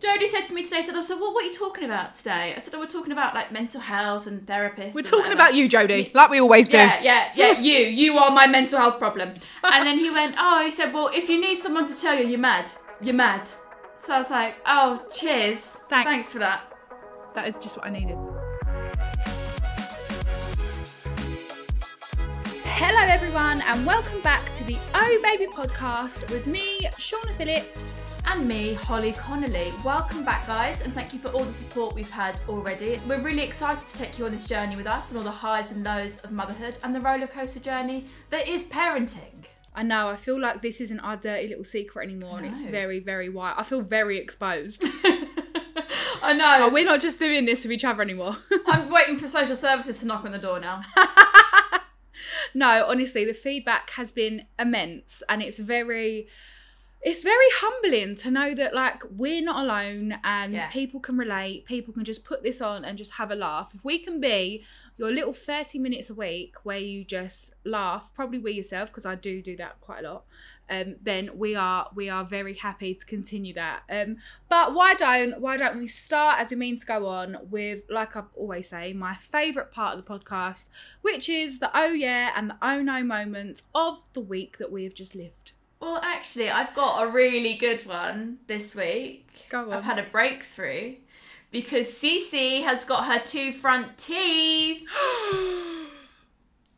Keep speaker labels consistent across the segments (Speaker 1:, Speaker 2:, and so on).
Speaker 1: Jodie said to me today, said, "I said, well, what are you talking about today?" I said, "Oh, we're talking about like mental health and therapists."
Speaker 2: We're
Speaker 1: and
Speaker 2: talking
Speaker 1: whatever."
Speaker 2: about you, Jodie, like we always do.
Speaker 1: Yeah, yeah, yeah. You, you are my mental health problem. And then he went, "Oh," he said, "Well, if you need someone to tell you you're mad, you're mad." So I was like, "Oh, cheers,
Speaker 2: Thanks.
Speaker 1: thanks for that."
Speaker 2: That is just what I needed. Hello, everyone, and welcome back to the Oh Baby podcast with me, Shaughna Phillips.
Speaker 1: And me, Holly Connolly. Welcome back, guys, and thank you for all the support we've had already. We're really excited to take you on this journey with us and all the highs and lows of motherhood and the roller coaster journey that is parenting.
Speaker 2: I know, I feel like this isn't our dirty little secret anymore, and it's very, very white. I feel very exposed.
Speaker 1: I know.
Speaker 2: but we're not just doing this with each other anymore.
Speaker 1: I'm waiting for social services to knock on the door now.
Speaker 2: no, honestly, the feedback has been immense, and it's very. It's very humbling to know that like we're not alone and
Speaker 1: Yeah.
Speaker 2: people can relate, people can just put this on and just have a laugh. If we can be your little 30 minutes a week where you just laugh, probably with yourself because I do do that quite a lot. Um, then we are we are very happy to continue that. Um, but why don't why don't we start as we mean to go on with like I always say my favorite part of the podcast, which is the oh yeah and the oh no moments of the week that we have just lived.
Speaker 1: Well, actually, I've got a really good one this week.
Speaker 2: Go on.
Speaker 1: I've had a breakthrough because Cici has got her two front teeth.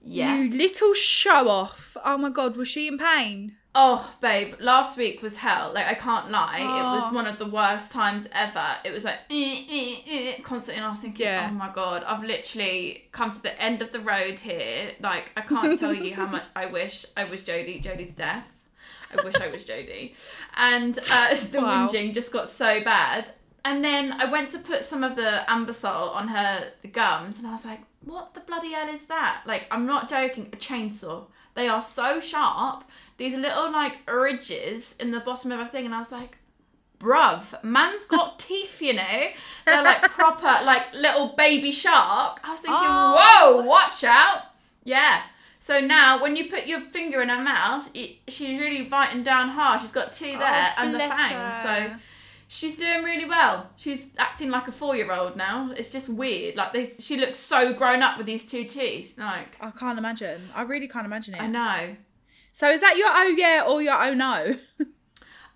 Speaker 1: yes.
Speaker 2: You little show off. Oh my god, was she in pain?
Speaker 1: Oh, babe, last week was hell. Like, I can't lie. It was
Speaker 2: Oh.
Speaker 1: one of the worst times ever. It was like, eh, eh, eh, constantly. And I was thinking,
Speaker 2: Yeah.
Speaker 1: oh my God, I've literally come to the end of the road here. Like, I can't tell you how much I wish I was Jodie, Jodie's death. I wish I was Jodie. And uh, the
Speaker 2: Wow.
Speaker 1: whinging just got so bad. And then I went to put some of the Anbesol on her gums, and I was like, what the bloody hell is that? Like, I'm not joking, a chainsaw. They are so sharp. These little, like, ridges in the bottom of her thing, and I was like, bruv, man's got teeth, you know? They're like proper, like, little baby shark. I was thinking,
Speaker 2: Oh.
Speaker 1: whoa, watch out. Yeah. So now, when you put your finger in her mouth, it, she's really biting down hard. She's got two there and the
Speaker 2: Oh,
Speaker 1: fangs.
Speaker 2: her.
Speaker 1: So she's doing really well. She's acting like a four-year-old now. It's just weird. Like they, she looks so grown up with these two teeth. Like
Speaker 2: I can't imagine. I really can't imagine it.
Speaker 1: I know.
Speaker 2: So is that your oh yeah or your oh no?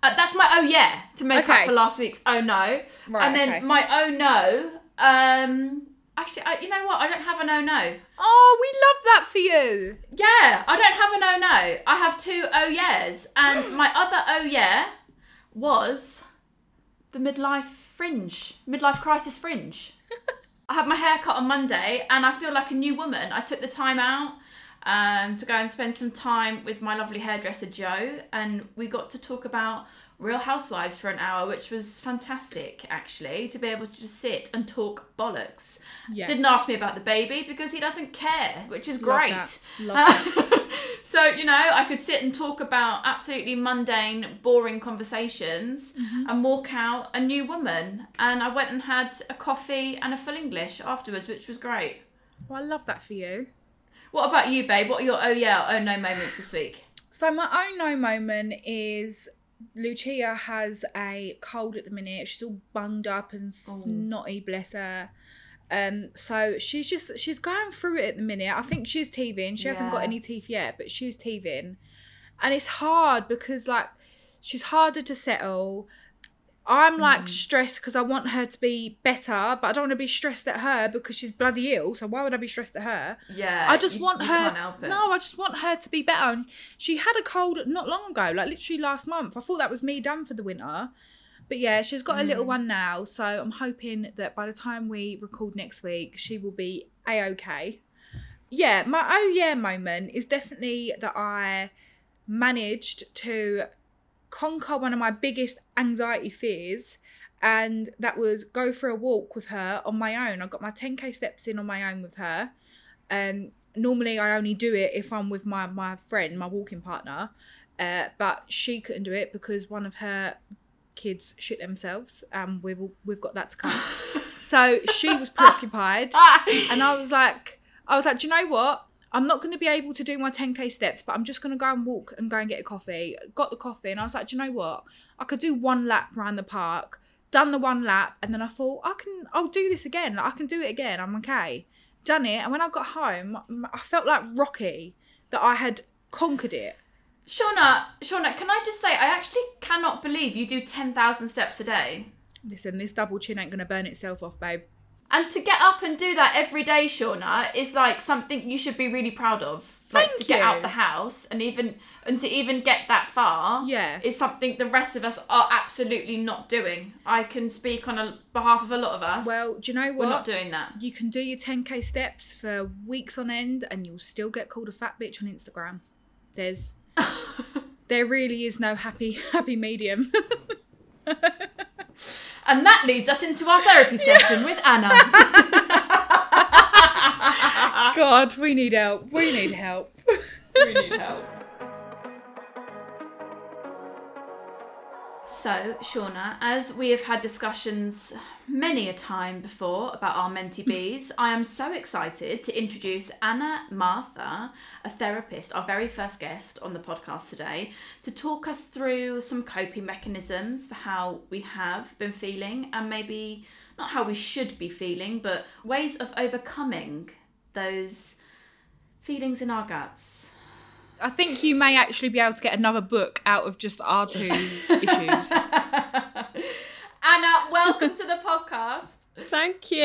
Speaker 1: Uh, that's my oh yeah to make
Speaker 2: Okay.
Speaker 1: up for last week's oh no.
Speaker 2: Right,
Speaker 1: and then
Speaker 2: okay.
Speaker 1: my oh no. Um, actually, I, you know what? I don't have an oh no.
Speaker 2: Oh, we love that for you.
Speaker 1: Yeah, I don't have an oh no. I have two oh yeahs, and my other oh yeah was the midlife fringe, midlife crisis fringe. I had my hair cut on Monday, and I feel like a new woman. I took the time out um, to go and spend some time with my lovely hairdresser Joe, and we got to talk about Real Housewives for an hour, which was fantastic actually to be able to just sit and talk bollocks.
Speaker 2: Yeah.
Speaker 1: Didn't ask me about the baby because he doesn't care, which is
Speaker 2: Love
Speaker 1: great.
Speaker 2: that. Love
Speaker 1: so you know, I could sit and talk about absolutely mundane, boring conversations
Speaker 2: Mm-hmm.
Speaker 1: and walk out a new woman. And I went and had a coffee and a full English afterwards, which was great.
Speaker 2: Well, I love that for you.
Speaker 1: What about you, babe? What are your oh yeah, oh no moments this week?
Speaker 2: So my oh no moment is Lucia has a cold at the minute. She's all bunged up and snotty, bless her. Um, so she's just she's going through it at the minute. I think she's teething. She hasn't got any teeth yet, but she's teething, and it's hard because like she's harder to settle. I'm like stressed because I want her to be better, but I don't want to be stressed at her because she's bloody ill. So why would I be stressed at her?
Speaker 1: Yeah,
Speaker 2: I just
Speaker 1: you-
Speaker 2: want
Speaker 1: you
Speaker 2: her.
Speaker 1: Can't help it.
Speaker 2: No, I just want her to be better. And she had a cold not long ago, like literally last month. I thought that was me done for the winter. But yeah, she's got a
Speaker 1: Mm.
Speaker 2: little one now, so I'm hoping that by the time we record next week, she will be a okay. Yeah, my oh yeah moment is definitely that I managed to conquer one of my biggest anxiety fears and that was go for a walk with her on my own. I got my 10k steps in on my own with her. Um, normally I only do it if I'm with my my friend, my walking partner. Uh, but she couldn't do it because one of her kids shit themselves, and we've we've got that to come. so she was preoccupied, and I was like, I was like, do you know what? I'm not going to be able to do my 10k steps, but I'm just going to go and walk and go and get a coffee. Got the coffee, and I was like, do you know what? I could do one lap around the park. Done the one lap, and then I thought I can. I'll do this again. I can do it again. I'm okay. Done it, and when I got home, I felt like Rocky that I had conquered it.
Speaker 1: Shaughna, Shaughna, can I just say, I actually cannot believe you do 10,000 steps a day.
Speaker 2: Listen, this double chin ain't gonna burn itself off, babe.
Speaker 1: And to get up and do that every day, Shaughna, is like something you should be really proud of. Like
Speaker 2: Thank
Speaker 1: to get
Speaker 2: you.
Speaker 1: out the house and even and to even get that far
Speaker 2: Yeah.
Speaker 1: is something the rest of us are absolutely not doing. I can speak on a, behalf of a lot of us.
Speaker 2: Well, do you know what?
Speaker 1: we're not doing that.
Speaker 2: You can do your 10k steps for weeks on end, and you'll still get called a fat bitch on Instagram. There's, there really is no happy happy medium.
Speaker 1: And that leads us into our therapy session with Anna.
Speaker 2: God, we need help. We need help.
Speaker 1: we need help. So, Shaughna, as we have had discussions many a time before about our mentee bees, I am so excited to introduce Anna Mathur, a therapist, our very first guest on the podcast today, to talk us through some coping mechanisms for how we have been feeling and maybe not how we should be feeling, but ways of overcoming those feelings in our guts.
Speaker 2: I think you may actually be able to get another book out of just our two issues.
Speaker 1: Anna, welcome to the podcast.
Speaker 3: Thank you.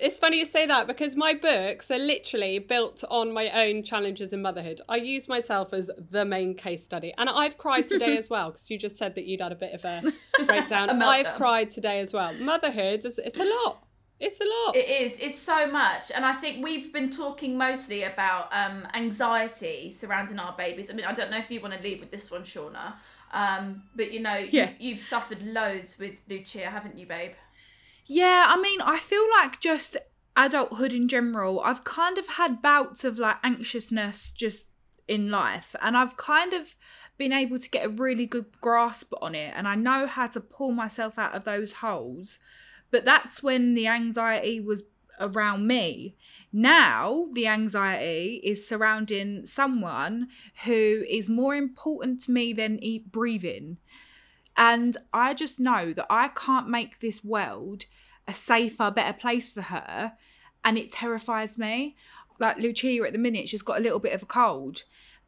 Speaker 3: It's funny you say that because my books are literally built on my own challenges in motherhood. I use myself as the main case study. And I've cried today as well because you just said that you'd had a bit of a breakdown.
Speaker 1: A meltdown.
Speaker 3: I've cried today as well. Motherhood, is it's a lot. It's a lot.
Speaker 1: It is. It's so much, and I think we've been talking mostly about um, anxiety surrounding our babies. I mean, I don't know if you want to lead with this one, Shaughna, um, but you know,
Speaker 2: Yeah.
Speaker 1: you've, you've suffered loads with Lucia, haven't you, babe?
Speaker 2: Yeah, I mean, I feel like just adulthood in general, I've kind of had bouts of like anxiousness just in life, and I've kind of been able to get a really good grasp on it, and I know how to pull myself out of those holes. But that's when the anxiety was around me. Now, the anxiety is surrounding someone who is more important to me than e- breathing. And I just know that I can't make this world a safer, better place for her. And it terrifies me. Like Lucia at the minute, she's got a little bit of a cold.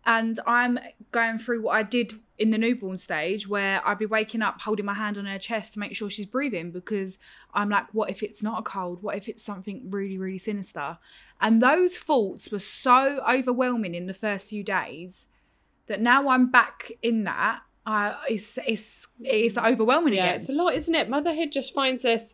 Speaker 2: And I'm going through what I did in the newborn stage where I'd be waking up holding my hand on her chest to make sure she's breathing because I'm like, what if it's not a cold? What if it's something really, really sinister? And those thoughts were so overwhelming in the first few days that now I'm back in that. Uh, it's it's it's overwhelming again.
Speaker 3: yeah,
Speaker 2: again.
Speaker 3: it's a lot, isn't it? Motherhood just finds us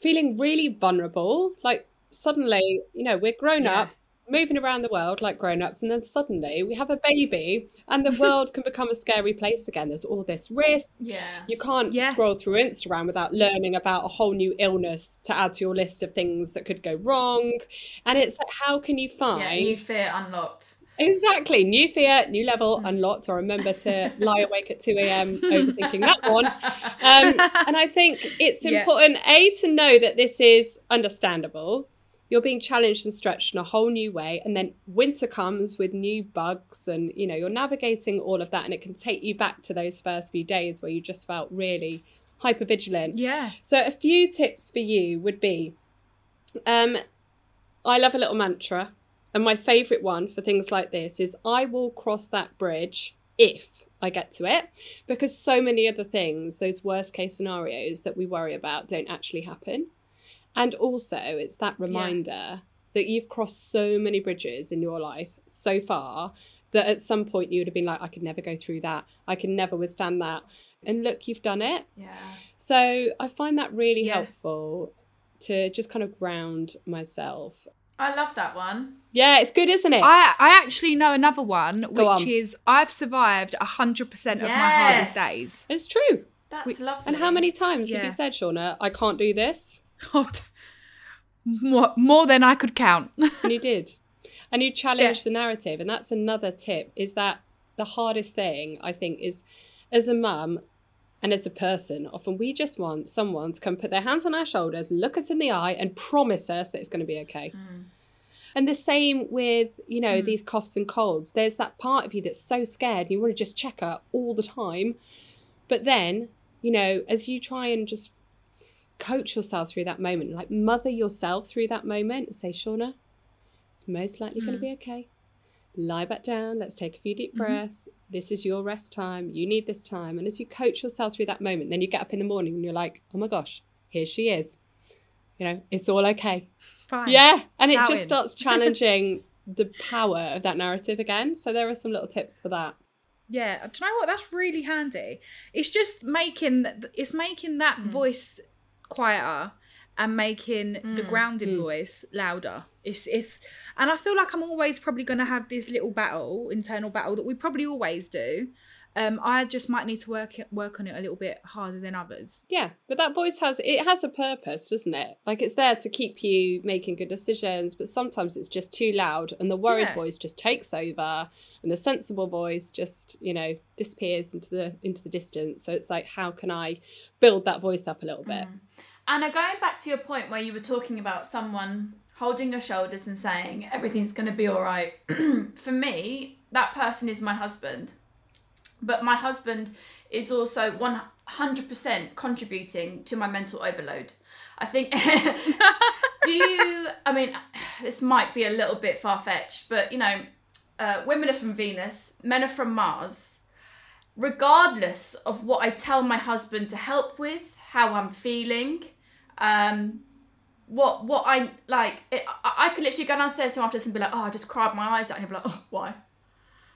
Speaker 3: feeling really vulnerable. Like suddenly, you know, we're grown
Speaker 2: Yeah.
Speaker 3: Ups, moving around the world like grown ups, and then suddenly we have a baby and the world can become a scary place again. There's all this risk.
Speaker 1: Yeah.
Speaker 3: You can't
Speaker 2: Yeah.
Speaker 3: scroll through Instagram without learning about a whole new illness to add to your list of things that could go wrong. And it's like, how can you find
Speaker 1: Yeah, new fear unlocked.
Speaker 3: Exactly. New fear, new level
Speaker 2: Mm.
Speaker 3: unlocked. I remember to lie awake at 2 a.m. overthinking that one. Um, and I think it's
Speaker 2: Yeah.
Speaker 3: important, A, to know that this is understandable. You're being challenged and stretched in a whole new way. And then winter comes with new bugs, and you know, you're navigating all of that. And it can take you back to those first few days where you just felt really hyper vigilant.
Speaker 2: yeah.
Speaker 3: So a few tips for you would be um I love a little mantra and my favorite one for things like this is I will cross that bridge if I get to it because so many other things those worst case scenarios that we worry about don't actually happen. And also it's that reminder that you've crossed so many bridges in your life so far that at some point you would have been like I could never go through that. I can never withstand that. And look, you've done it.
Speaker 1: Yeah.
Speaker 3: So I find that really
Speaker 2: Yeah.
Speaker 3: helpful to just kind of ground myself.
Speaker 1: I love that one.
Speaker 3: Yeah, it's good, isn't it?
Speaker 2: I I actually know another one,
Speaker 3: Go
Speaker 2: which
Speaker 3: on.
Speaker 2: is I've survived hundred percent of my hardest days.
Speaker 3: it's true.
Speaker 1: That's lovely.
Speaker 3: And how many times have you said, Shaughna, I can't do this?
Speaker 2: Oh, more, more than I could count.
Speaker 3: And you did. And you challenged
Speaker 2: Yeah.
Speaker 3: the narrative. And that's another tip is that the hardest thing, I think, is as a mum and as a person, often we just want someone to come put their hands on our shoulders, look us in the eye, and promise us that it's going to be okay. Mm. And the same with, you know, mm. these coughs and colds. There's that part of you that's so scared and you want to just check her all the time. But then, you know, as you try and just coach yourself through that moment, like mother yourself through that moment, say, Shaughna, it's most likely going to be hmm. okay. Lie back down. Let's take a few deep mm-hmm. breaths. This is your rest time. You need this time. And as you coach yourself through that moment, then you get up in the morning and you're like, oh my gosh, here she is. You know, it's all okay.
Speaker 2: Fine.
Speaker 3: Yeah, and it just starts challenging the power of that narrative again. So there are some little tips for that.
Speaker 2: Yeah, do you know what? That's really handy. It's just making it's making that hmm. voice quieter and making the mm, grounded mm. voice louder. It's it's and I feel like I'm always probably going to have this little battle, internal battle that we probably always do. Um, I just might need to work it, work on it a little bit harder than others.
Speaker 3: Yeah, but that voice has it has a purpose, doesn't it? Like it's there to keep you making good decisions, but sometimes it's just too loud and the worried
Speaker 2: Yeah.
Speaker 3: voice just takes over and the sensible voice just, you know, disappears into the into the distance. So it's like how can I build that voice up a little bit?
Speaker 1: Anna, going back to your point where you were talking about someone holding your shoulders and saying everything's going to be all right. For me, that person is my husband. But my husband is also 100% contributing to my mental overload. I think. do you. I mean, this might be a little bit far fetched, but you know, uh, women are from Venus, men are from Mars regardless of what I tell my husband to help with, how I'm feeling, um, what what I like, it, I, I could literally go downstairs to after this and be like, oh, I just cried my eyes out, and he'd be like, oh, why?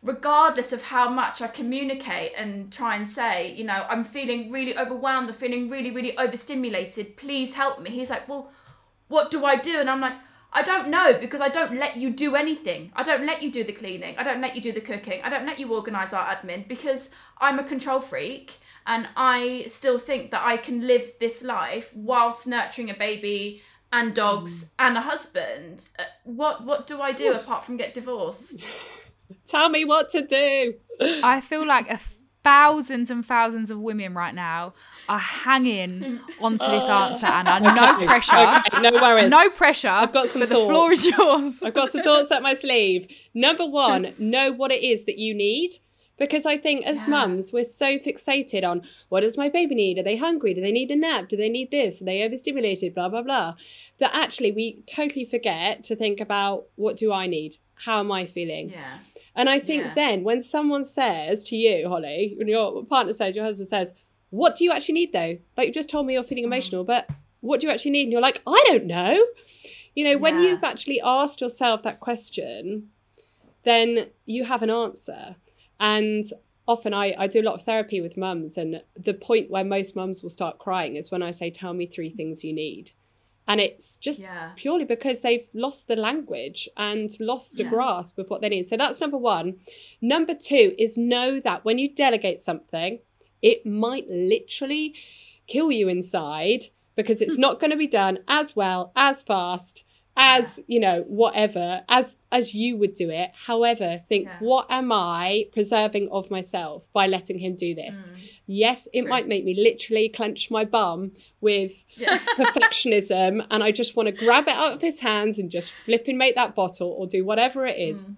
Speaker 1: Regardless of how much I communicate and try and say, you know, I'm feeling really overwhelmed, I'm feeling really, really overstimulated, please help me. He's like, well, what do I do? And I'm like, I don't know because I don't let you do anything. I don't let you do the cleaning. I don't let you do the cooking. I don't let you organise our admin because I'm a control freak and I still think that I can live this life whilst nurturing a baby and dogs and a husband. Uh, What what do I do apart from get divorced?
Speaker 3: Tell me what to do.
Speaker 2: I feel like a thousands and thousands of women right now are hanging onto this oh. answer, Anna. No
Speaker 3: Okay,
Speaker 2: pressure.
Speaker 3: okay, no worries.
Speaker 2: No pressure.
Speaker 3: I've got some
Speaker 2: But the floor is yours.
Speaker 3: I've got some thoughts up my sleeve. Number one, know what it is that you need. Because I think as
Speaker 1: Yeah.
Speaker 3: mums, we're so fixated on what does my baby need? Are they hungry? Do they need a nap? Do they need this? Are they overstimulated? Blah, blah, blah. That actually we totally forget to think about what do I need? How am I feeling?
Speaker 1: Yeah.
Speaker 3: And I think
Speaker 1: Yeah.
Speaker 3: then when someone says to you, Holly, when your partner says, your husband says, What do you actually need though? Like you just told me you're feeling mm-hmm. emotional, but what do you actually need? And you're like, I don't know. You know, when you've actually asked yourself that question, then you have an answer. And often I, I do a lot of therapy with mums, and the point where most mums will start crying is when I say, Tell me three things you need. And it's just
Speaker 1: Yeah.
Speaker 3: purely because they've lost the language and lost a
Speaker 1: Yeah.
Speaker 3: grasp of what they need. So that's number one. Number two is know that when you delegate something, it might literally kill you inside because it's not going to be done as well, as fast, as you know, whatever, as as you would do it. However, think
Speaker 1: Yeah.
Speaker 3: what am I preserving of myself by letting him do this? Mm. Yes, it
Speaker 1: True.
Speaker 3: might make me literally clench my bum with
Speaker 1: Yeah.
Speaker 3: perfectionism and I just want to grab it out of his hands and just flip and make that bottle or do whatever it is. Mm.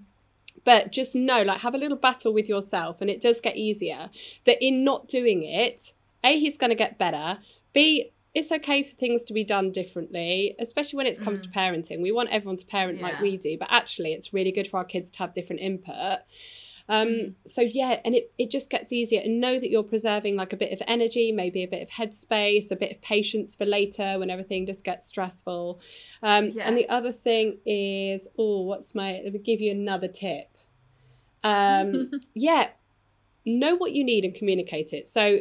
Speaker 3: But just know, like, have a little battle with yourself, and it does get easier. That in not doing it, A, he's going to get better. B, it's okay for things to be done differently, especially when it comes to parenting. We want everyone to parent like we do, but actually, it's really good for our kids to have different input. Um, so yeah, and it, it just gets easier and know that you're preserving like a bit of energy, maybe a bit of headspace, a bit of patience for later when everything just gets stressful. Um,
Speaker 1: Yeah.
Speaker 3: And the other thing is, oh, what's my, let me give you another tip. Um, yeah, know what you need and communicate it. So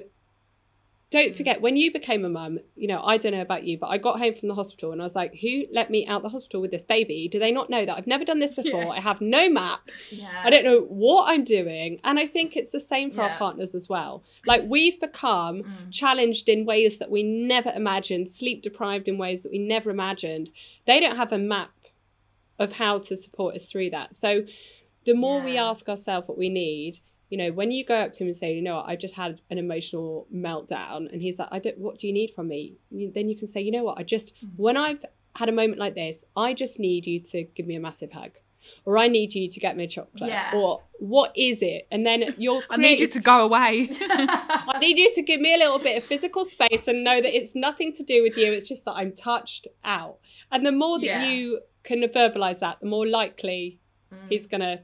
Speaker 3: don't forget when you became a mum, you know, I don't know about you, but I got home from the hospital and I was like, who let me out the hospital with this baby? Do they not know that I've never done this before?
Speaker 2: Yeah.
Speaker 3: I have no map.
Speaker 1: Yeah.
Speaker 3: I don't know what I'm doing. And I think it's the same for
Speaker 1: Yeah.
Speaker 3: our partners as well. Like we've become
Speaker 1: Mm.
Speaker 3: challenged in ways that we never imagined, sleep deprived in ways that we never imagined. They don't have a map of how to support us through that. So the more we ask ourselves what we need, you know, when you go up to him and say, you know, what, I just had an emotional meltdown, and he's like, I don't, what do you need from me? You- Then you can say, you know what, I just,
Speaker 1: Mm.
Speaker 3: when I've had a moment like this, I just need you to give me a massive hug. Or I need you to get me a chocolate.
Speaker 1: Yeah.
Speaker 3: Or what is it? And then you'll
Speaker 2: I need you to go away.
Speaker 3: I need you to give me a little bit of physical space and know that it's nothing to do with you. It's just that I'm touched out. And the more that
Speaker 1: Yeah.
Speaker 3: you can verbalize that, the more likely
Speaker 1: Mm.
Speaker 3: he's going to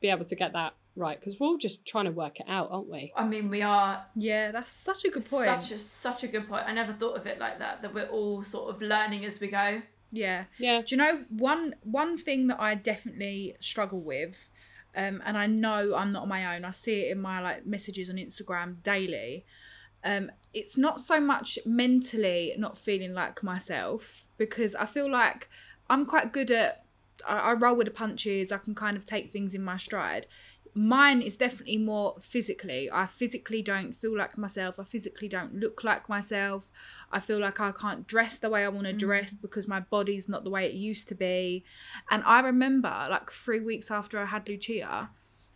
Speaker 3: be able to get that right. Because we're all just trying to work it out, aren't we?
Speaker 1: I mean, we are
Speaker 2: yeah, that's such a good point.
Speaker 1: such a such a good point. I never thought of it like that. That we're all sort of learning as we go.
Speaker 2: yeah.
Speaker 3: Yeah.
Speaker 2: Do you know one one thing that I definitely struggle with, um, and I know I'm not on my own. I see it in my like messages on Instagram daily. Um, it's not so much mentally not feeling like myself because I feel like I'm quite good at. I, I roll with the punches. I can kind of take things in my stride. Mine is definitely more physically. I physically don't feel like myself. I physically don't look like myself. I feel like I can't dress the way I want to mm. dress because my body's not the way it used to be. And I remember, like three weeks after I had Lucia,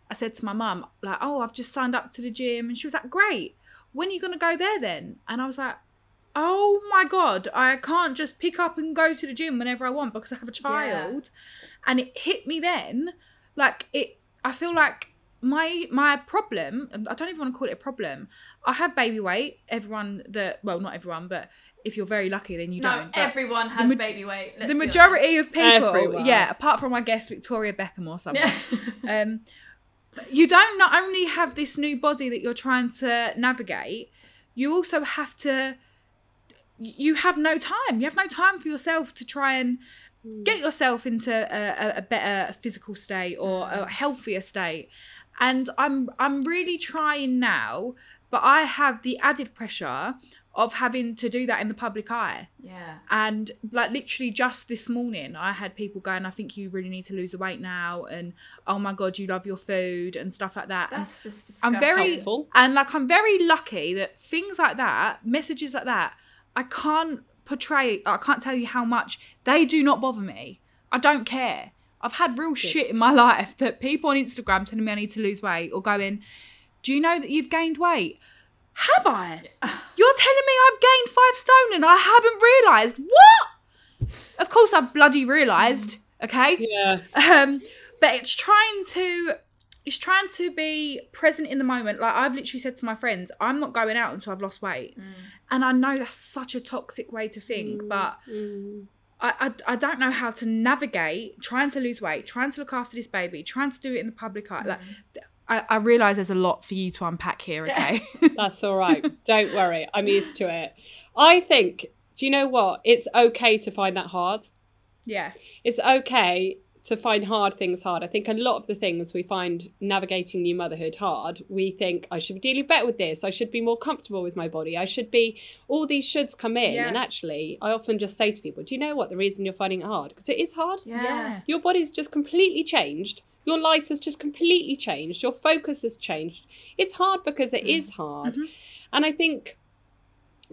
Speaker 2: I said to my mum, like, "Oh, I've just signed up to the gym," and she was like, "Great. When are you gonna go there then?" And I was like, "Oh my god, I can't just pick up and go to the gym whenever I want because I have a child." And it hit me then, like it. I feel like my my problem i don't even want to call it a problem i have baby weight everyone that well not everyone but if you're very lucky then you
Speaker 1: no,
Speaker 2: don't
Speaker 1: everyone has
Speaker 2: maj-
Speaker 1: baby weight. let's
Speaker 2: the majority
Speaker 1: honest.
Speaker 2: of people
Speaker 3: Everyone.
Speaker 2: yeah apart from my guest victoria beckham or something
Speaker 1: Yeah.
Speaker 2: um you don't not only have this new body that you're trying to navigate you also have to you have no time you have no time for yourself to try and Hmm. get yourself into a, a, a better physical state or hmm. a healthier state and i'm i'm really trying now but i have the added pressure of having to do that in the public eye
Speaker 1: yeah.
Speaker 2: and like literally just this morning, I had people going, I think you really need to lose the weight now. And oh my God, you love your food and stuff like that. And
Speaker 1: That's just.
Speaker 2: I'm very,
Speaker 3: Helpful.
Speaker 2: and like, I'm very lucky that things like that, messages like that, I can't portray, I can't tell you how much they do not bother me. I don't care. I've had real shit in my life that people on Instagram telling me I need to lose weight or going, Do you know that you've gained weight? Have I? You're telling me I've gained five stone and I haven't realised. What? Of course I've bloody realised, okay?
Speaker 3: Yeah.
Speaker 2: Um, but it's trying to it's trying to be present in the moment. Like I've literally said to my friends, I'm not going out until I've lost weight. Mm. And I know that's such a toxic way to think, mm. but
Speaker 3: Mm.
Speaker 2: I, I I don't know how to navigate trying to lose weight, trying to look after this baby, trying to do it in the public eye. Like mm. I, I realise there's a lot for you to unpack here, okay?
Speaker 3: That's all right. Don't worry. I'm used to it. I think, do you know what? It's okay to find that hard.
Speaker 2: yeah.
Speaker 3: It's okay to find hard things hard. I think a lot of the things we find navigating new motherhood hard, we think I should be dealing better with this. I should be more comfortable with my body. I should be, all these shoulds come in.
Speaker 2: Yeah.
Speaker 3: And actually, I often just say to people, do you know what the reason you're finding it hard? Because it is hard.
Speaker 1: Yeah.
Speaker 2: Yeah.
Speaker 3: Your body's just completely changed. Your life has just completely changed. Your focus has changed. It's hard because it mm. is hard. Mm-hmm. And I think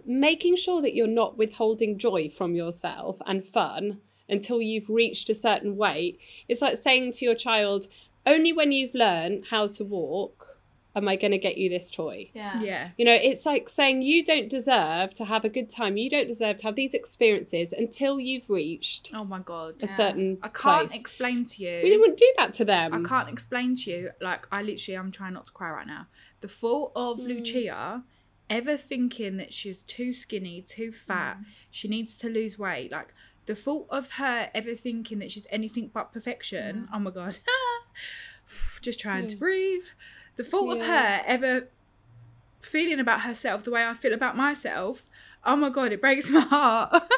Speaker 3: making sure that you're not withholding joy from yourself and fun until you've reached a certain weight it's like saying to your child only when you've learned how to walk am i going to get you this toy
Speaker 1: Yeah.
Speaker 2: Yeah.
Speaker 3: you know it's like saying you don't deserve to have a good time you don't deserve to have these experiences until you've reached
Speaker 2: Oh my god.
Speaker 3: a certain
Speaker 2: I can't
Speaker 3: place.
Speaker 2: explain to you.
Speaker 3: we wouldn't do that to them
Speaker 2: I can't explain to you. Like I literally, I'm trying not to cry right now. The thought of
Speaker 3: Mm.
Speaker 2: Lucia ever thinking that she's too skinny, too fat,
Speaker 3: Mm.
Speaker 2: she needs to lose weight. Like the thought of her ever thinking that she's anything but perfection. Mm. Oh my god. Just trying to
Speaker 3: mm.
Speaker 2: breathe. The thought of her ever feeling about herself the way I feel about myself. Oh my god, it breaks my heart.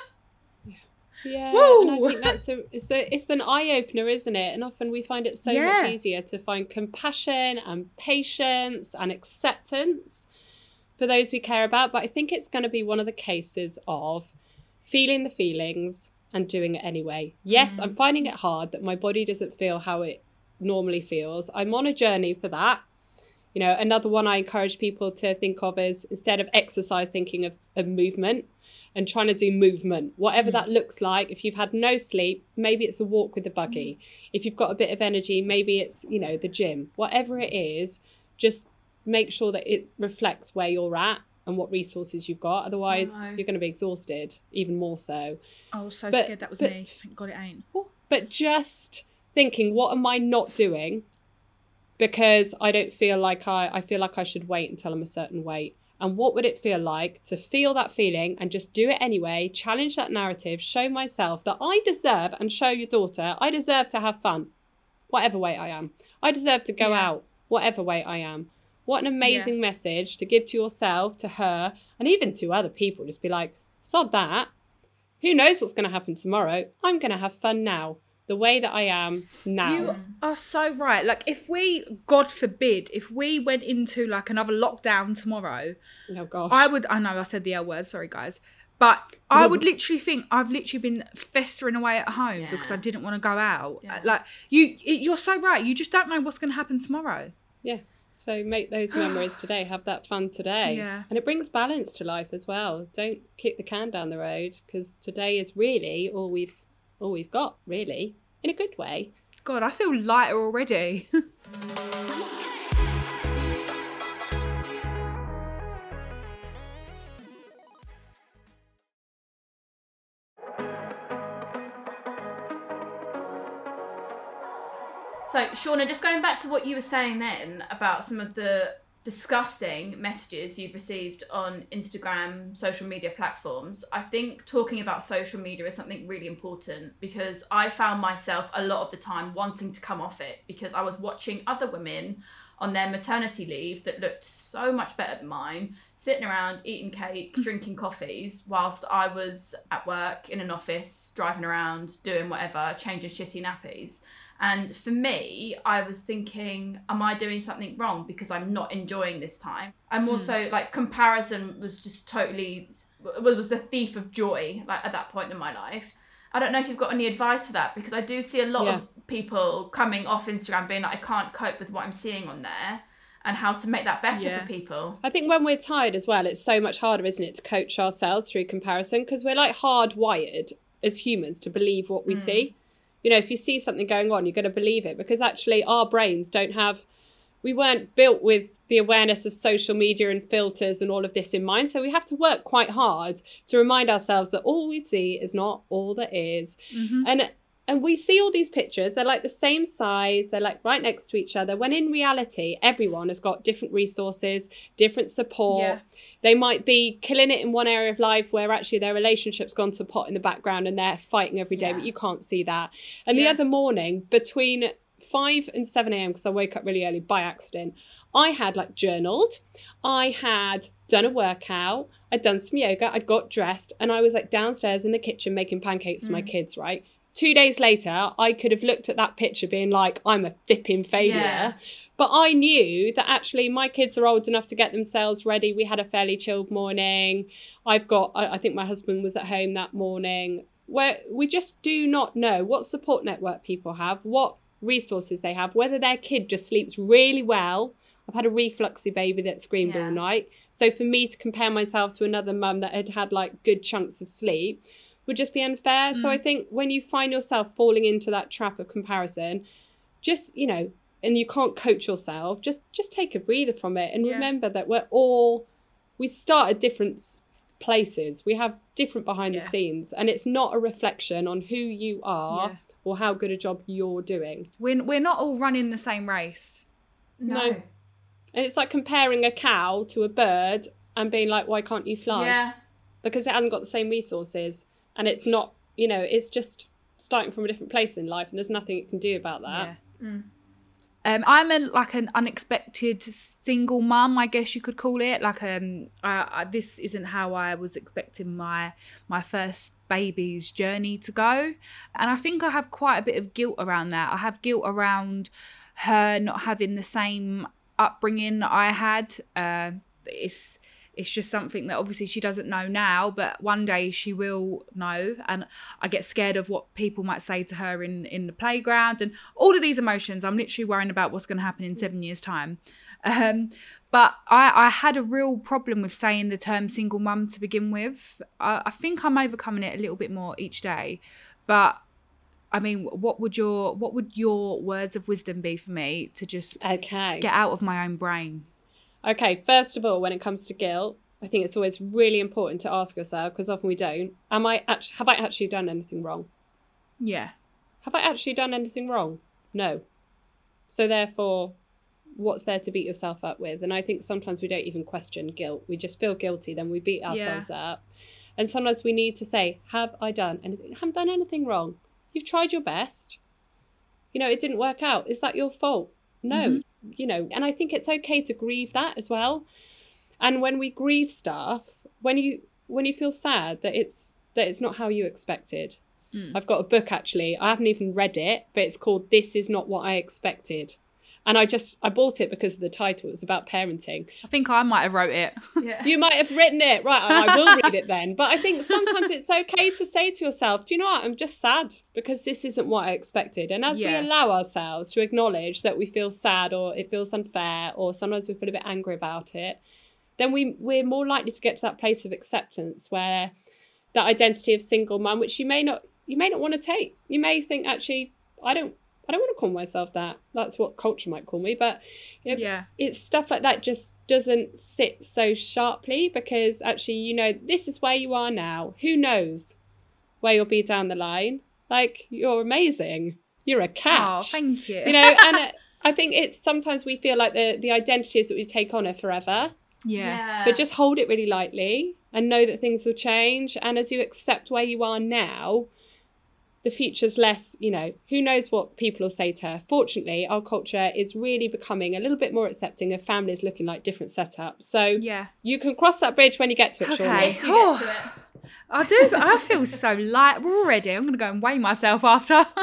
Speaker 3: Yeah,
Speaker 2: Woo!
Speaker 3: and I think that's a it's a it's an eye opener, isn't it? And often we find it so much easier to find compassion and patience and acceptance for those we care about. But I think it's going to be one of the cases of feeling the feelings and doing it anyway. Yes, I'm mm. finding it hard that my body doesn't feel how it normally feels. I'm on a journey for that. You know, another one I encourage people to think of is instead of exercise, thinking of, of movement and trying to do movement, whatever mm. that looks like. If you've had no sleep, maybe it's a walk with the buggy. Mm. If you've got a bit of energy, maybe it's, you know, the gym. Whatever it is, just make sure that it reflects where you're at and what resources you've got. Oh, Otherwise,
Speaker 1: no.
Speaker 3: you're going to be exhausted, even more so.
Speaker 2: I was so
Speaker 3: But-
Speaker 2: scared that was
Speaker 3: but-
Speaker 2: me. Thank God it ain't. Oh,
Speaker 3: but just thinking, what am I not doing? Because I don't feel like I, I feel like I should wait until I'm a certain weight. And what would it feel like to feel that feeling and just do it anyway, challenge that narrative, show myself that I deserve and show your daughter, I deserve to have fun, whatever weight I am. I deserve to go
Speaker 2: Yeah.
Speaker 3: out, whatever weight I am. What an amazing message to give to yourself, to her, and even to other people. Just be like, sod that. Who knows what's going to happen tomorrow? I'm going to have fun now, the way that I am now.
Speaker 2: You are so right. Like, if we, God forbid, if we went into like another lockdown tomorrow,
Speaker 3: oh gosh.
Speaker 2: I would. I know I said the L word. Sorry, guys. But I would literally think I've literally been festering away at home
Speaker 1: Yeah.
Speaker 2: because I didn't want to go out.
Speaker 1: Yeah.
Speaker 2: Like you, you're so right. You just don't know what's going to happen tomorrow.
Speaker 3: yeah. So make those memories today. Have that fun today.
Speaker 2: Yeah.
Speaker 3: And it brings balance to life as well. Don't kick the can down the road because today is really all we've all we've got, really, in a good way.
Speaker 2: God, I feel lighter already.
Speaker 1: So, Shaughna, just going back to what you were saying then about some of the disgusting messages you've received on Instagram, social media platforms, I think talking about social media is something really important because I found myself a lot of the time wanting to come off it because I was watching other women on their maternity leave that looked so much better than mine, sitting around eating cake, hmm. drinking coffees, whilst I was at work in an office, driving around, doing whatever, changing shitty nappies. And for me, I was thinking, am I doing something wrong because I'm not enjoying this time? I'm hmm. also like comparison was just totally was was the thief of joy like at that point in my life. I don't know if you've got any advice for that because I do see a lot
Speaker 3: Yeah.
Speaker 1: of people coming off Instagram being like, I can't cope with what I'm seeing on there and how to make that better
Speaker 2: Yeah.
Speaker 1: for people.
Speaker 3: I think when we're tired as well, it's so much harder, isn't it, to coach ourselves through comparison because we're like hardwired as humans to believe what we hmm. see. You know, if you see something going on, you're going to believe it because actually our brains don't have, we weren't built with the awareness of social media and filters and all of this in mind. So we have to work quite hard to remind ourselves that all we see is not all there is. Mm-hmm. And and we see all these pictures, they're like the same size, they're like right next to each other, when in reality, everyone has got different resources, different support.
Speaker 2: Yeah.
Speaker 3: They might be killing it in one area of life where actually their relationship's gone to pot in the background and they're fighting every day,
Speaker 1: Yeah.
Speaker 3: but you can't see that. And the other morning, between 5 and 7 a.m., because I woke up really early by accident, I had like journaled, I had done a workout, I'd done some yoga, I'd got dressed, and I was like downstairs in the kitchen making pancakes for my mm. kids, right? Two days later, I could have looked at that picture being like, I'm a flipping failure.
Speaker 1: Yeah.
Speaker 3: But I knew that actually my kids are old enough to get themselves ready. We had a fairly chilled morning. I've got, I, think my husband was at home that morning. Where we just do not know what support network people have, what resources they have, whether their kid just sleeps really well. I've had a refluxy baby that screamed
Speaker 1: Yeah.
Speaker 3: all night. So for me to compare myself to another mum that had had like good chunks of sleep would just be unfair. So mm. I think when you find yourself falling into that trap of comparison, just, you know, and you can't coach yourself, just just take a breather from it and
Speaker 2: Yeah.
Speaker 3: remember that we're all we start at different places. We have different behind
Speaker 2: Yeah.
Speaker 3: the scenes and it's not a reflection on who you are
Speaker 2: Yeah.
Speaker 3: or how good a job you're doing.
Speaker 2: We're, we're not all running the same race.
Speaker 1: No.
Speaker 3: No. And it's like comparing a cow to a bird and being like, why can't you fly?
Speaker 1: Yeah.
Speaker 3: Because it hasn't got the same resources. And it's not, you know, it's just starting from a different place in life and there's nothing you can do about that.
Speaker 2: Yeah. Um, I'm a, like an unexpected single mum, I guess you could call it. Like, um, I, I, this isn't how I was expecting my my first baby's journey to go, and I think I have quite a bit of guilt around that. I have guilt around her not having the same upbringing I had. Uh, it's It's just something that obviously she doesn't know now, but one day she will know. And I get scared of what people might say to her in in the playground and all of these emotions. I'm literally worrying about what's going to happen in seven years' time. Um, but I, I had a real problem with saying the term single mum to begin with. I, I think I'm overcoming it a little bit more each day. But I mean, what would your what would your words of wisdom be for me to just
Speaker 3: Okay.
Speaker 2: get out of my own brain?
Speaker 3: Okay, first of all, when it comes to guilt, I think it's always really important to ask yourself because often we don't. Am I actually have I actually done anything wrong?
Speaker 2: Yeah.
Speaker 3: Have I actually done anything wrong? No. So therefore, what's there to beat yourself up with? And I think sometimes we don't even question guilt. We just feel guilty, then we beat ourselves up. And sometimes we need to say, Have I done anything? I haven't done anything wrong. You've tried your best. You know, it didn't work out. Is that your fault? No. Mm-hmm. You know, and I think it's okay to grieve that as well. And when we grieve stuff, when you when you feel sad that it's that it's not how you expected. Hmm. I've got a book actually. I haven't even read it, but it's called This Is Not What I Expected. And I just I bought it because of the title. It was about parenting.
Speaker 2: I think I might have wrote it.
Speaker 1: Yeah.
Speaker 3: You might have written it, right? I will read it then. But I think sometimes it's okay to say to yourself, "Do you know what? I'm just sad because this isn't what I expected." And as
Speaker 2: Yeah.
Speaker 3: we allow ourselves to acknowledge that we feel sad or it feels unfair or sometimes we feel a bit angry about it, then we we're more likely to get to that place of acceptance where that identity of single mum, which you may not you may not want to take. You may think actually, I don't I don't want to call myself that. That's what culture might call me. But you know,
Speaker 2: Yeah.
Speaker 3: it's stuff like that just doesn't sit so sharply because actually, you know, this is where you are now. Who knows where you'll be down the line? Like you're amazing. You're a catch.
Speaker 2: Oh, thank you.
Speaker 3: you know, and it, I think it's sometimes we feel like the the identities that we take on are forever
Speaker 2: yeah.
Speaker 3: but just hold it really lightly and know that things will change and as you accept where you are now the future's less you know who knows what people will say to her fortunately our culture is really becoming a little bit more accepting of families looking like different setups so
Speaker 2: Yeah.
Speaker 3: you can cross that bridge when you get to it
Speaker 2: Okay.
Speaker 3: Shawnee.
Speaker 1: If you get to oh. it.
Speaker 2: I do. I feel so light We're already. I'm going to go and weigh myself after.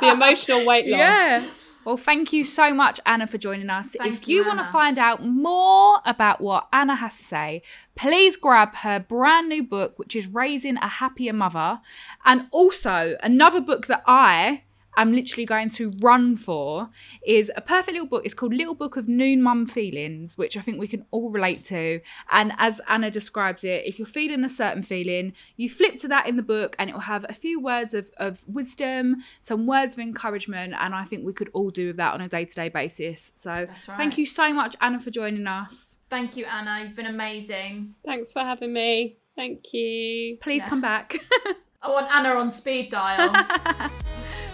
Speaker 3: the emotional weight loss
Speaker 2: Yeah. Well, thank you so much, Anna, for joining us.
Speaker 1: Thank
Speaker 2: if
Speaker 1: you,
Speaker 2: you, want to find out more about what Anna has to say, please grab her brand new book, which is Raising a Happier Mother. And also, another book that I am literally going to run for is a perfect little book. It's called Little Book of New Mum Feelings, which I think we can all relate to. And as Anna describes it, if you're feeling a certain feeling, you flip to that in the book and it will have a few words of, of wisdom, some words of encouragement. And I think we could all do with that on a day to day basis. So
Speaker 1: right.
Speaker 2: thank you so much, Anna, for joining us.
Speaker 1: Thank you, Anna. You've been amazing.
Speaker 3: thanks for having me thank you
Speaker 2: Please
Speaker 1: Yeah.
Speaker 2: come back.
Speaker 1: I want Anna on speed dial.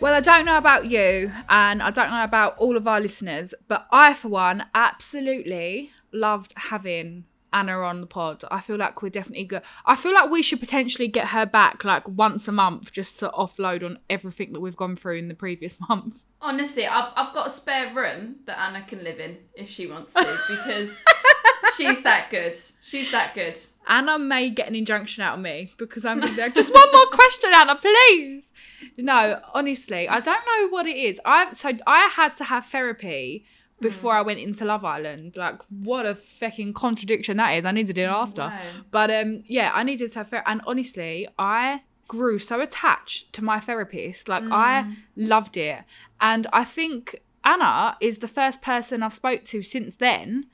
Speaker 2: Well, I don't know about you, and I don't know about all of our listeners, but I, for one, absolutely loved having Anna on the pod. I feel like we're definitely good. I feel like we should potentially get her back like once a month just to offload on everything that we've gone through in the previous month.
Speaker 1: Honestly, I've, I've got a spare room that Anna can live in if she wants to because she's that good. She's that good.
Speaker 2: Anna may get an injunction out of me because I'm gonna be like, just one more question, Anna, please. No, honestly, I don't know what it is. I so I had to have therapy before I went into Love Island. Like, what a fucking contradiction that is. I needed it after.
Speaker 1: Wow.
Speaker 2: But um, yeah, I needed to have therapy. And honestly, I grew so attached to my therapist. Like, I loved it. And I think Anna is the first person I've spoke to since then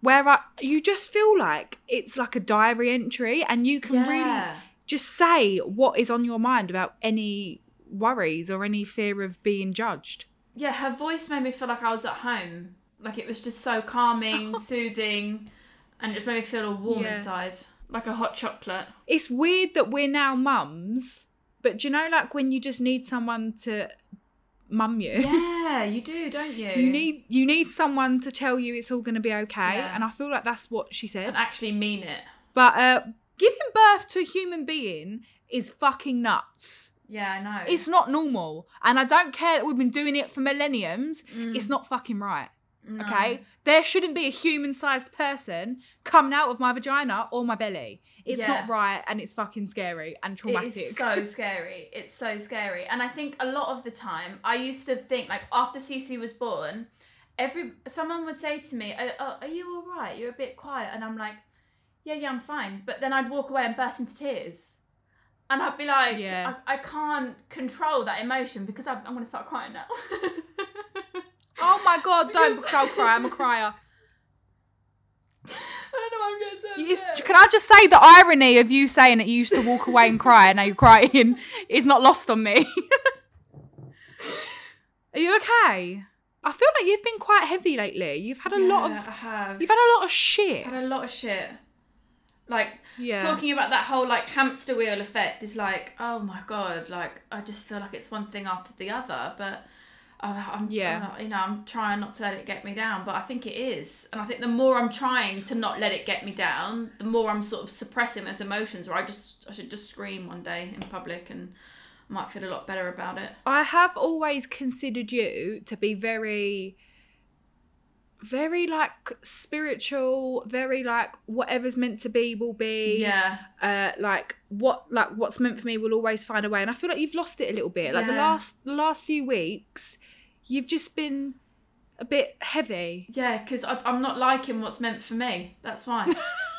Speaker 2: where I, you just feel like it's like a diary entry and you can really just say what is on your mind without any worries or any fear of being judged.
Speaker 1: Yeah, her voice made me feel like I was at home. Like it was just so calming, soothing, and it just made me feel all warm
Speaker 2: Yeah.
Speaker 1: inside. Like a hot chocolate.
Speaker 2: It's weird that we're now mums, but do you know, like when you just need someone to mum you?
Speaker 1: Yeah, you do, don't you?
Speaker 2: You need you need someone to tell you it's all going to be okay,
Speaker 1: Yeah.
Speaker 2: and I feel like that's what she said.
Speaker 1: and actually mean it.
Speaker 2: But uh, giving birth to a human being is fucking nuts.
Speaker 1: Yeah, I know.
Speaker 2: It's not normal. And I don't care that we've been doing it for millenniums. It's not fucking right.
Speaker 1: No.
Speaker 2: Okay? There shouldn't be a human sized person coming out of my vagina or my belly. It's
Speaker 1: Yeah.
Speaker 2: not right and it's fucking scary and traumatic.
Speaker 1: It is so scary. It's so scary. And I think a lot of the time, I used to think, like, after Cici was born, every someone would say to me, "Oh, oh, "Are you all right? You're a bit quiet," and I'm like, "Yeah, yeah, I'm fine." But then I'd walk away and burst into tears, and I'd be like,
Speaker 2: Yeah.
Speaker 1: I, I can't control that emotion because I'm, I'm going to start crying now."
Speaker 2: Oh my god, don't because I'll cry. I'm a crier.
Speaker 1: I don't know I'm getting so
Speaker 2: You-
Speaker 1: upset.
Speaker 2: can I just say the irony of you saying that you used to walk away and cry and now you're crying is not lost on me. Are you okay? I feel like you've been quite heavy lately. You've had a lot of
Speaker 1: I have.
Speaker 2: you've had a lot of shit.
Speaker 1: had a lot of shit. Like
Speaker 2: Yeah.
Speaker 1: talking about that whole like hamster wheel effect is like, oh my god, like I just feel like it's one thing after the other, but uh, I'm
Speaker 2: Yeah.
Speaker 1: you know I'm trying not to let it get me down, but I think it is, and I think the more I'm trying to not let it get me down, the more I'm sort of suppressing those emotions. Where I just I should just scream one day in public and I might feel a lot better about it.
Speaker 2: I have always considered you to be very very like spiritual, very like whatever's meant to be will be.
Speaker 1: Yeah,
Speaker 2: uh like what like what's meant for me will always find a way and i feel like you've lost it a little bit like the last the last few weeks you've just been a bit heavy
Speaker 1: yeah, because I'm not liking what's meant for me. That's why.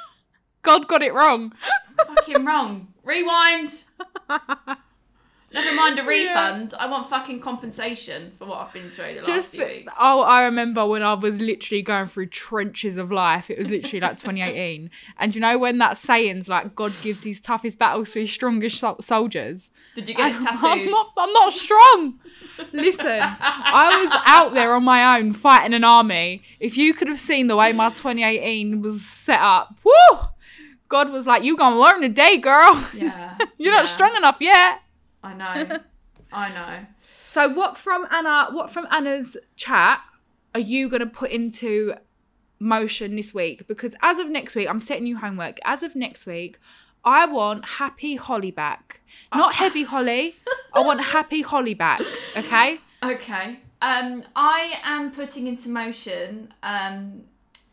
Speaker 2: god got it wrong
Speaker 1: fucking wrong. Rewind. Never mind a refund. I want fucking compensation for what I've been through the last
Speaker 2: just
Speaker 1: few weeks.
Speaker 2: oh i remember when i was literally going through trenches of life it was literally like 2018 and you know when that saying's like god gives his toughest battles to his strongest sol- soldiers
Speaker 1: Did you get it
Speaker 2: I'm- I'm not, I'm not strong. Listen, I was out there on my own fighting an army. If you could have seen the way my 2018 was set up, woo! God was like, "You gonna learn today, girl.
Speaker 1: Yeah.
Speaker 2: You're not strong enough yet."
Speaker 1: I know. I know.
Speaker 2: So, what from Anna? What from Anna's chat are you gonna put into motion this week? Because as of next week, I'm setting you homework. As of next week. I want happy Holly back. Not heavy Holly. I want happy Holly back. Okay?
Speaker 1: Okay. Um, I am putting into motion um,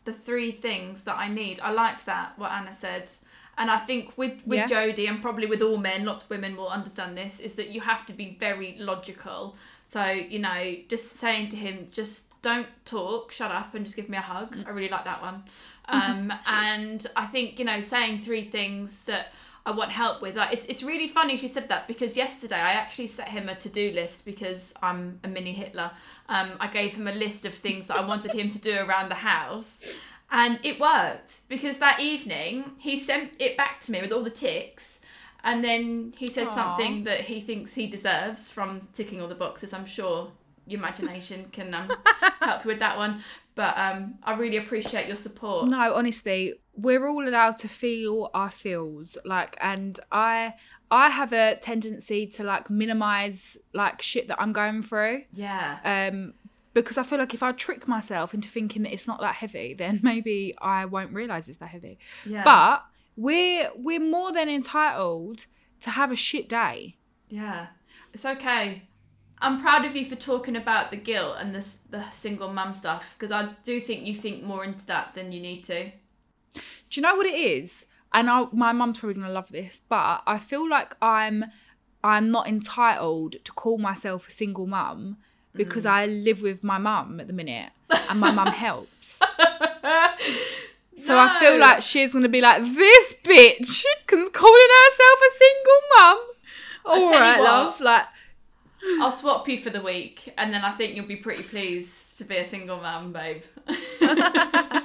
Speaker 1: the three things that I need. I liked that what Anna said, and I think with with
Speaker 2: Yeah.
Speaker 1: Jodie and probably with all men, lots of women will understand this. Is that you have to be very logical. So you know, just saying to him, just don't talk, shut up, and just give me a hug. I really like that one. Um, and I think you know, saying three things that. I want help with. Like, it's it's really funny she said that because yesterday I actually set him a to do list because I'm a mini Hitler. Um, I gave him a list of things that I wanted him to do around the house, and it worked because that evening he sent it back to me with all the ticks, and then he said
Speaker 2: Aw.
Speaker 1: something that he thinks he deserves from ticking all the boxes. I'm sure your imagination can um, help you with that one, but um, I really appreciate your support.
Speaker 2: No, honestly, we're all allowed to feel our feels. Like, and I, I have a tendency to like minimize like shit that I'm going through.
Speaker 1: Yeah.
Speaker 2: Um, because I feel like if I trick myself into thinking that it's not that heavy, then maybe I won't realize it's that heavy.
Speaker 1: Yeah.
Speaker 2: But we're we're more than entitled to have a shit day.
Speaker 1: Yeah, it's okay. I'm proud of you for talking about the guilt and the the single mum stuff because I do think you think more into that than you need to.
Speaker 2: Do you know what it is? And I, my mum's probably gonna love this, but I feel like I'm I'm not entitled to call myself a single mum because mm. I live with my mum at the minute and my mum helps. So I feel like she's gonna be like, this bitch can calling herself a single mum. All right,
Speaker 1: what.
Speaker 2: love. Like,
Speaker 1: I'll swap you for the week, and then I think you'll be pretty pleased to be a single mum, babe.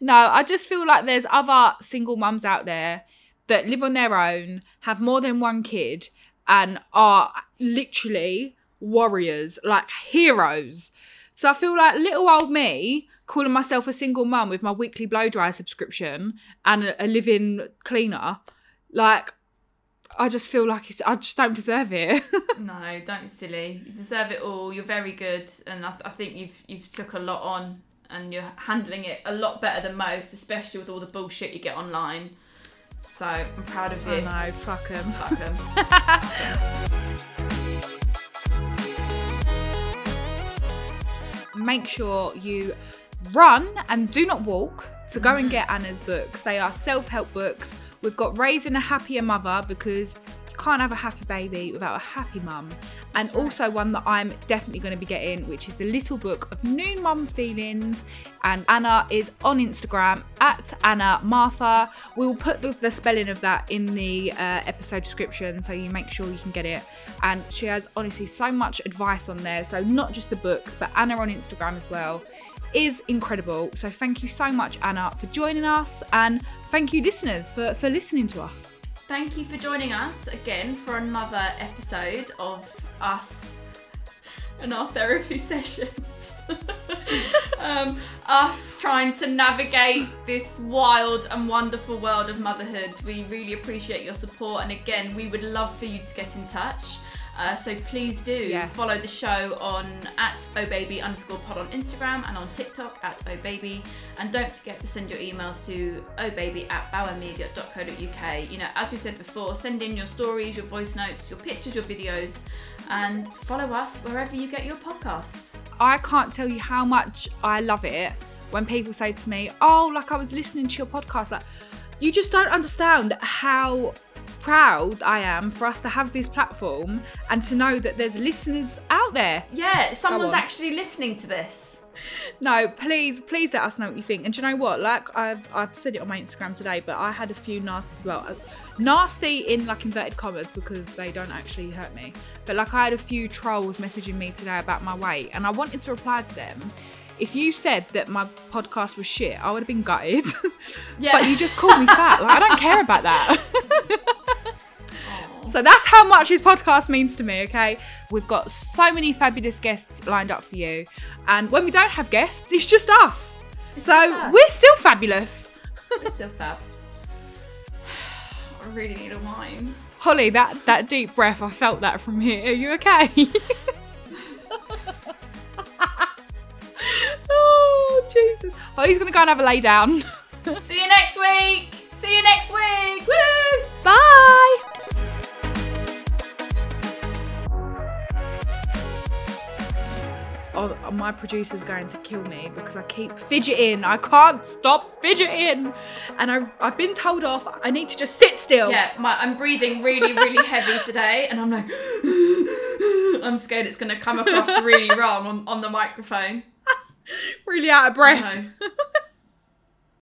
Speaker 2: No, I just feel like there's other single mums out there that live on their own, have more than one kid, and are literally warriors, like heroes. So I feel like little old me calling myself a single mum with my weekly blow dry subscription and a, a living cleaner, like I just feel like it's, I just don't deserve it.
Speaker 1: no, don't be silly. You deserve it all. You're very good, and I, I think you've you've took a lot on, and you're handling it a lot better than most, especially with all the bullshit you get online. So I'm proud of you.
Speaker 2: I know, fuck 'em.
Speaker 1: Fuck 'em.
Speaker 2: make sure you run and do not walk to go and mm-hmm. get Anna's books. They are self help books. We've got Raising a Happier Mother because can't have a happy baby without a happy mum. And also one that I'm definitely going to be getting, which is the Little Book of New Mum Feelings. And Anna is on Instagram at Anna Mathur. We'll put the, the spelling of that in the uh, episode description so you make sure you can get it. And she has honestly so much advice on there. So not just the books, but Anna on Instagram as well is incredible. So thank you so much, Anna, for joining us, and thank you, listeners, for, for listening to us.
Speaker 1: Thank you for joining us again for another episode of us and our therapy sessions. um, us trying to navigate this wild and wonderful world of motherhood. We really appreciate your support, and again, we would love for you to get in touch. Uh, so please do
Speaker 2: Yeah.
Speaker 1: follow the show on at obaby underscore pod on Instagram and on TikTok at obaby. And don't forget to send your emails to obaby at bauermedia.co.uk. You know, as we said before, send in your stories, your voice notes, your pictures, your videos, and follow us wherever you get your podcasts.
Speaker 2: I can't tell you how much I love it when people say to me, "Oh, like I was listening to your podcast." Like, you just don't understand how proud I am for us to have this platform and to know that there's listeners out there.
Speaker 1: Yeah, someone's actually listening to this.
Speaker 2: No, please, please let us know what you think. And do you know what? Like I've, I've said it on my Instagram today, but I had a few nasty, well, uh, nasty in like inverted commas because they don't actually hurt me. But like I had a few trolls messaging me today about my weight, and I wanted to reply to them. If you said that my podcast was shit, I would have been gutted.
Speaker 1: Yeah.
Speaker 2: but you just called me fat. Like I don't care about that. So that's how much his podcast means to me, okay? We've got so many fabulous guests lined up for you. And when we don't have guests, it's just us. so
Speaker 1: just us.
Speaker 2: we're still fabulous.
Speaker 1: We're still fab. I really need a wine.
Speaker 2: Holly, that, that deep breath, I felt that from here. Are you okay? oh, Jesus. Holly's going to go and have a lay down.
Speaker 1: See you next week. See you next week. Woo!
Speaker 2: Bye. Oh, my producer's going to kill me because I keep fidgeting. I can't stop fidgeting. And I, I've been told off, I need to just sit still.
Speaker 1: Yeah, my, I'm breathing really, really heavy today, and I'm like, I'm scared it's going to come across really wrong on, on the microphone.
Speaker 2: Really out of breath.
Speaker 1: No.